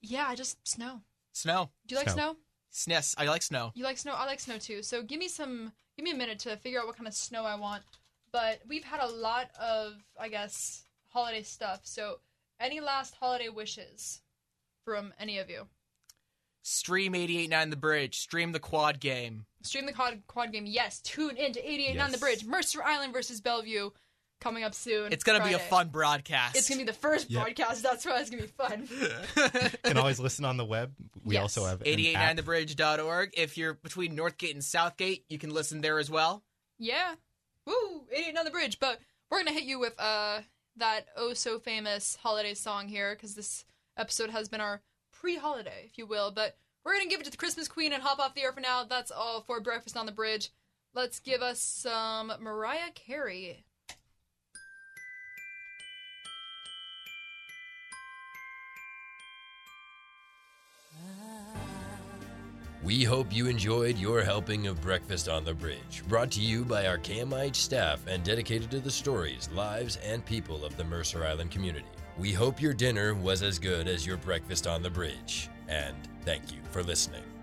yeah, I just snow. Snow. Do you like snow? Yes, I like snow. You like snow? I like snow too. So give me some, give me a minute to figure out what kind of snow I want. But we've had a lot of, I guess, holiday stuff. So any last holiday wishes from any of you? Stream 889 The Bridge. Stream the quad game. Stream the quad, quad game. Yes. Tune in to 88 on the bridge. Mercer Island versus Bellevue. coming up soon. It's gonna be a fun broadcast. It's gonna be the first Yep. broadcast. That's why it's gonna be fun. can always listen on the web. We Yes. also have an app. 889thebridge.org. If you're between Northgate and Southgate, you can listen there as well. yeah. Woo! 88 on the bridge. But we're gonna hit you with uh that oh so famous holiday song here because this episode has been our pre-holiday, if you will. But we're gonna give it to the Christmas Queen and hop off the air for now. That's all for breakfast on the bridge. Let's give us some Mariah Carey. We hope you enjoyed your helping of Breakfast on the Bridge, brought to you by our KMIH staff and dedicated to the stories, lives, and people of the Mercer Island community. We hope your dinner was as good as your breakfast on the bridge, and thank you for listening.